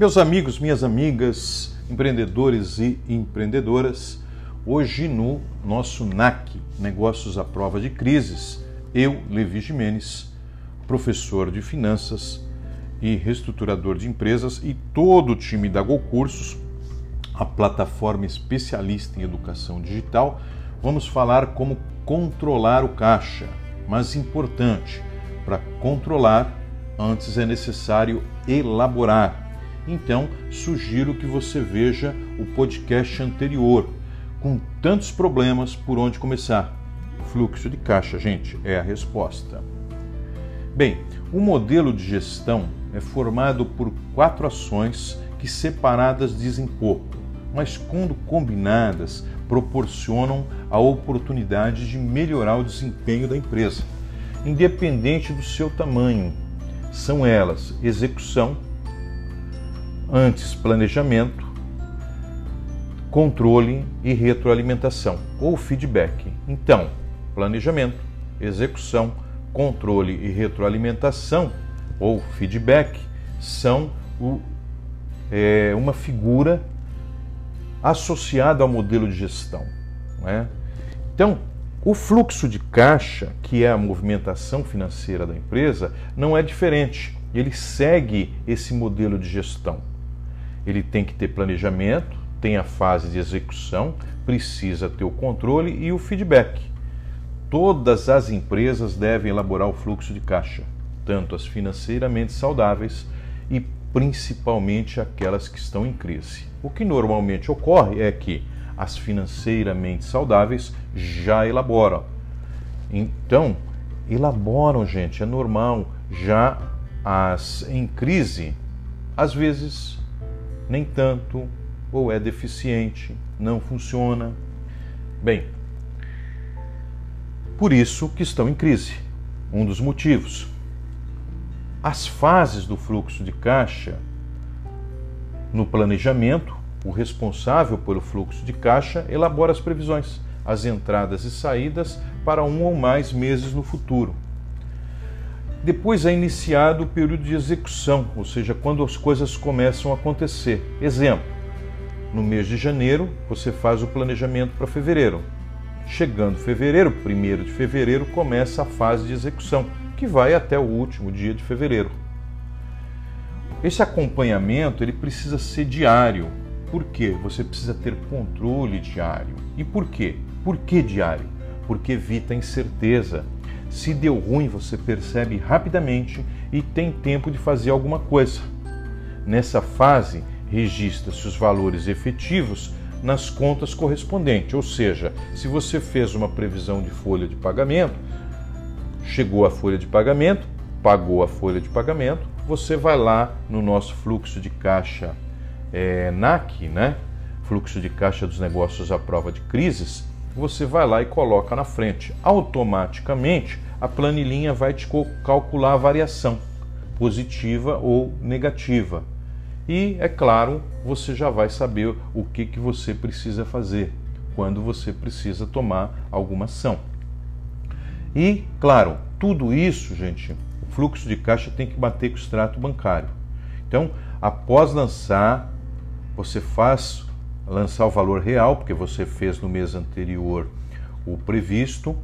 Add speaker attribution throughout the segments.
Speaker 1: Meus amigos, minhas amigas, empreendedores e empreendedoras, hoje no nosso NAC, Negócios à Prova de Crises, eu, Levi Jimenez, professor de finanças e reestruturador de empresas e todo o time da Go Cursos, a plataforma especialista em educação digital, vamos falar como controlar o caixa. Mas importante, para controlar, antes é necessário elaborar então sugiro que você veja o podcast anterior, com tantos problemas por onde começar. Fluxo de caixa, gente, é a resposta. Bem, o modelo de gestão é formado por quatro ações que separadas dizem pouco, mas quando combinadas proporcionam a oportunidade de melhorar o desempenho da empresa, independente do seu tamanho. São elas execução, antes planejamento, controle e retroalimentação ou feedback. Então, planejamento, execução, controle e retroalimentação ou feedback são o, é, uma figura associada ao modelo de gestão. Né? Então, o fluxo de caixa, que é a movimentação financeira da empresa, não é diferente. Ele segue esse modelo de gestão ele tem que ter planejamento, tem a fase de execução, precisa ter o controle e o feedback. Todas as empresas devem elaborar o fluxo de caixa, tanto as financeiramente saudáveis e principalmente aquelas que estão em crise. O que normalmente ocorre é que as financeiramente saudáveis já elaboram. Então, elaboram, gente, é normal. Já as em crise, às vezes nem tanto, ou é deficiente, não funciona. Bem, por isso que estão em crise. Um dos motivos. As fases do fluxo de caixa no planejamento, o responsável pelo fluxo de caixa elabora as previsões, as entradas e saídas para um ou mais meses no futuro. Depois é iniciado o período de execução, ou seja, quando as coisas começam a acontecer. Exemplo: no mês de janeiro, você faz o planejamento para fevereiro. Chegando fevereiro, 1 de fevereiro, começa a fase de execução, que vai até o último dia de fevereiro. Esse acompanhamento ele precisa ser diário. Por quê? Você precisa ter controle diário. E por quê? Por que diário? Porque evita a incerteza se deu ruim, você percebe rapidamente e tem tempo de fazer alguma coisa. Nessa fase, registra-se os valores efetivos nas contas correspondentes, ou seja, se você fez uma previsão de folha de pagamento, chegou a folha de pagamento, pagou a folha de pagamento, você vai lá no nosso fluxo de caixa é, NAC, né? Fluxo de caixa dos negócios à prova de crises, você vai lá e coloca na frente. Automaticamente a planilhinha vai te calcular a variação, positiva ou negativa. E, é claro, você já vai saber o que, que você precisa fazer, quando você precisa tomar alguma ação. E, claro, tudo isso, gente, o fluxo de caixa tem que bater com o extrato bancário. Então, após lançar, você faz lançar o valor real, porque você fez no mês anterior o previsto,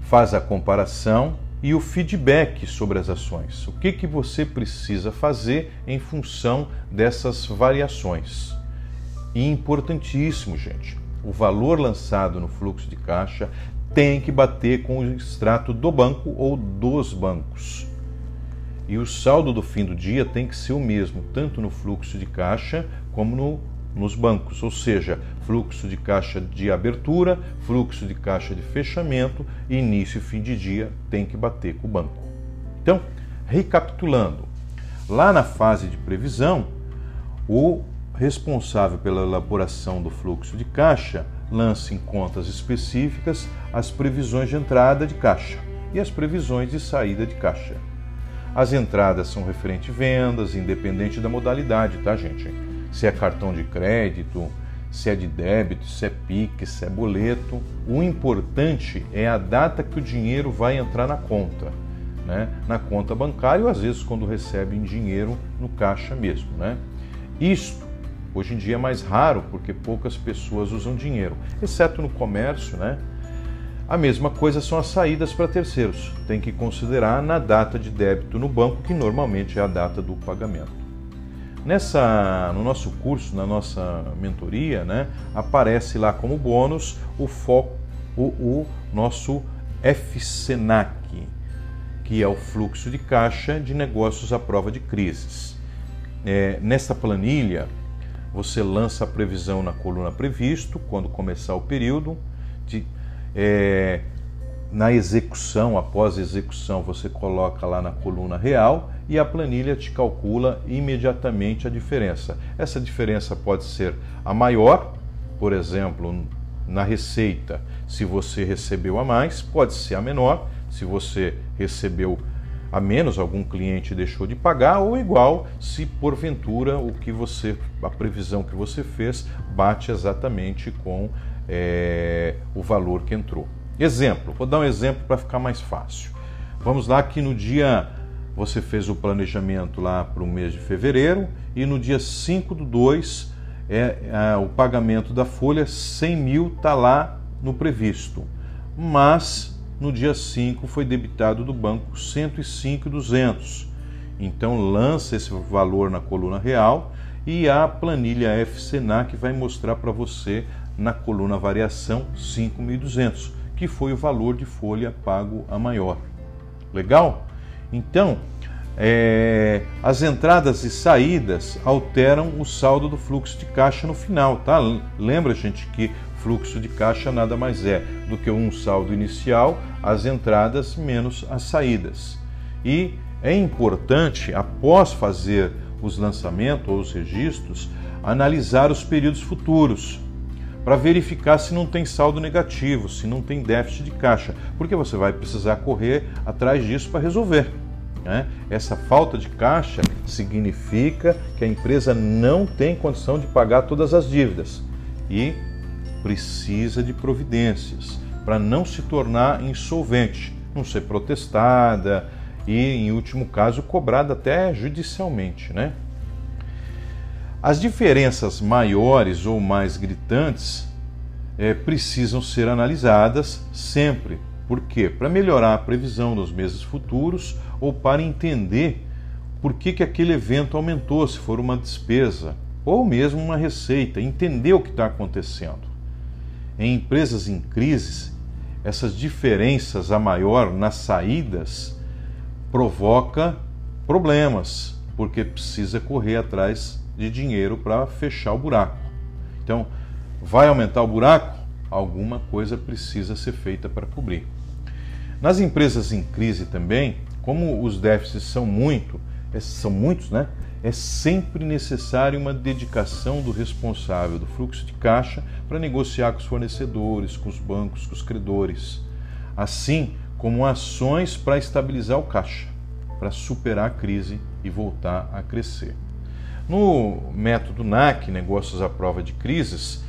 Speaker 1: faz a comparação e o feedback sobre as ações. O que, que você precisa fazer em função dessas variações? E importantíssimo, gente, o valor lançado no fluxo de caixa tem que bater com o extrato do banco ou dos bancos. E o saldo do fim do dia tem que ser o mesmo, tanto no fluxo de caixa como no nos bancos, ou seja, fluxo de caixa de abertura, fluxo de caixa de fechamento, início e fim de dia tem que bater com o banco. Então, recapitulando, lá na fase de previsão, o responsável pela elaboração do fluxo de caixa lança em contas específicas as previsões de entrada de caixa e as previsões de saída de caixa. As entradas são referente vendas, independente da modalidade, tá, gente? Se é cartão de crédito, se é de débito, se é PIC, se é boleto. O importante é a data que o dinheiro vai entrar na conta, né? na conta bancária ou às vezes quando recebe em dinheiro no caixa mesmo. Né? Isto hoje em dia é mais raro porque poucas pessoas usam dinheiro, exceto no comércio, né? A mesma coisa são as saídas para terceiros. Tem que considerar na data de débito no banco, que normalmente é a data do pagamento. Nessa, no nosso curso, na nossa mentoria, né, aparece lá como bônus o foco, o, o nosso FCNAC, que é o fluxo de caixa de negócios à prova de crises. É, planilha, você lança a previsão na coluna previsto, quando começar o período, de é, na execução, após a execução, você coloca lá na coluna real e a planilha te calcula imediatamente a diferença. Essa diferença pode ser a maior, por exemplo, na receita, se você recebeu a mais, pode ser a menor, se você recebeu a menos, algum cliente deixou de pagar, ou igual, se porventura o que você, a previsão que você fez bate exatamente com é, o valor que entrou. Exemplo, vou dar um exemplo para ficar mais fácil. Vamos lá que no dia você fez o planejamento lá para o mês de fevereiro e no dia 5 do 2 é, é, o pagamento da folha 100 mil está lá no previsto. Mas no dia 5 foi debitado do banco 105,200. Então lança esse valor na coluna real e a planilha FCNAC vai mostrar para você na coluna variação 5.200, que foi o valor de folha pago a maior. Legal? Então, é, as entradas e saídas alteram o saldo do fluxo de caixa no final, tá? Lembra, gente, que fluxo de caixa nada mais é do que um saldo inicial, as entradas menos as saídas. E é importante, após fazer os lançamentos ou os registros, analisar os períodos futuros para verificar se não tem saldo negativo, se não tem déficit de caixa, porque você vai precisar correr atrás disso para resolver. Né? Essa falta de caixa significa que a empresa não tem condição de pagar todas as dívidas e precisa de providências para não se tornar insolvente, não ser protestada e, em último caso, cobrada até judicialmente. Né? As diferenças maiores ou mais gritantes é, precisam ser analisadas sempre. Por quê? Para melhorar a previsão nos meses futuros ou para entender por que, que aquele evento aumentou, se for uma despesa ou mesmo uma receita, entender o que está acontecendo. Em empresas em crises, essas diferenças a maior nas saídas provoca problemas, porque precisa correr atrás de dinheiro para fechar o buraco. Então, vai aumentar o buraco? Alguma coisa precisa ser feita para cobrir. Nas empresas em crise também, como os déficits são muito, é, são muitos, né? É sempre necessário uma dedicação do responsável do fluxo de caixa para negociar com os fornecedores, com os bancos, com os credores, assim como ações para estabilizar o caixa, para superar a crise e voltar a crescer. No método NAC, Negócios à Prova de Crises,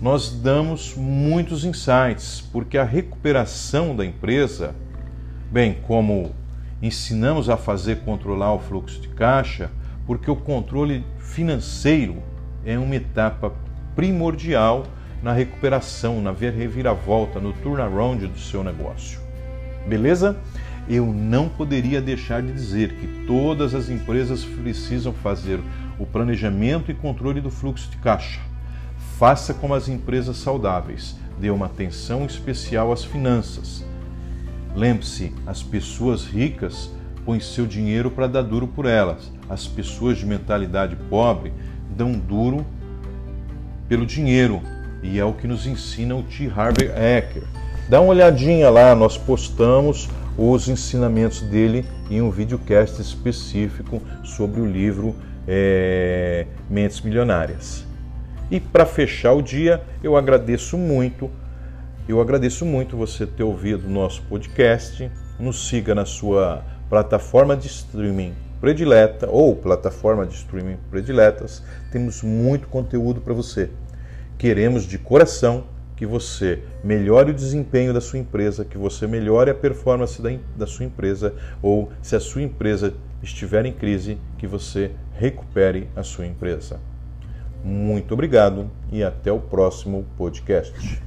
Speaker 1: nós damos muitos insights, porque a recuperação da empresa, bem como ensinamos a fazer controlar o fluxo de caixa, porque o controle financeiro é uma etapa primordial na recuperação, na reviravolta, no turnaround do seu negócio. Beleza? Eu não poderia deixar de dizer que todas as empresas precisam fazer o planejamento e controle do fluxo de caixa. Faça como as empresas saudáveis, dê uma atenção especial às finanças. Lembre-se, as pessoas ricas põem seu dinheiro para dar duro por elas. As pessoas de mentalidade pobre dão duro pelo dinheiro. E é o que nos ensina o T. Harvey Eker. Dá uma olhadinha lá, nós postamos os ensinamentos dele em um videocast específico sobre o livro é, Mentes Milionárias. E para fechar o dia, eu agradeço muito, eu agradeço muito você ter ouvido o nosso podcast. Nos siga na sua plataforma de streaming predileta ou plataforma de streaming prediletas. Temos muito conteúdo para você. Queremos de coração que você melhore o desempenho da sua empresa, que você melhore a performance da, da sua empresa, ou se a sua empresa estiver em crise, que você recupere a sua empresa. Muito obrigado e até o próximo podcast.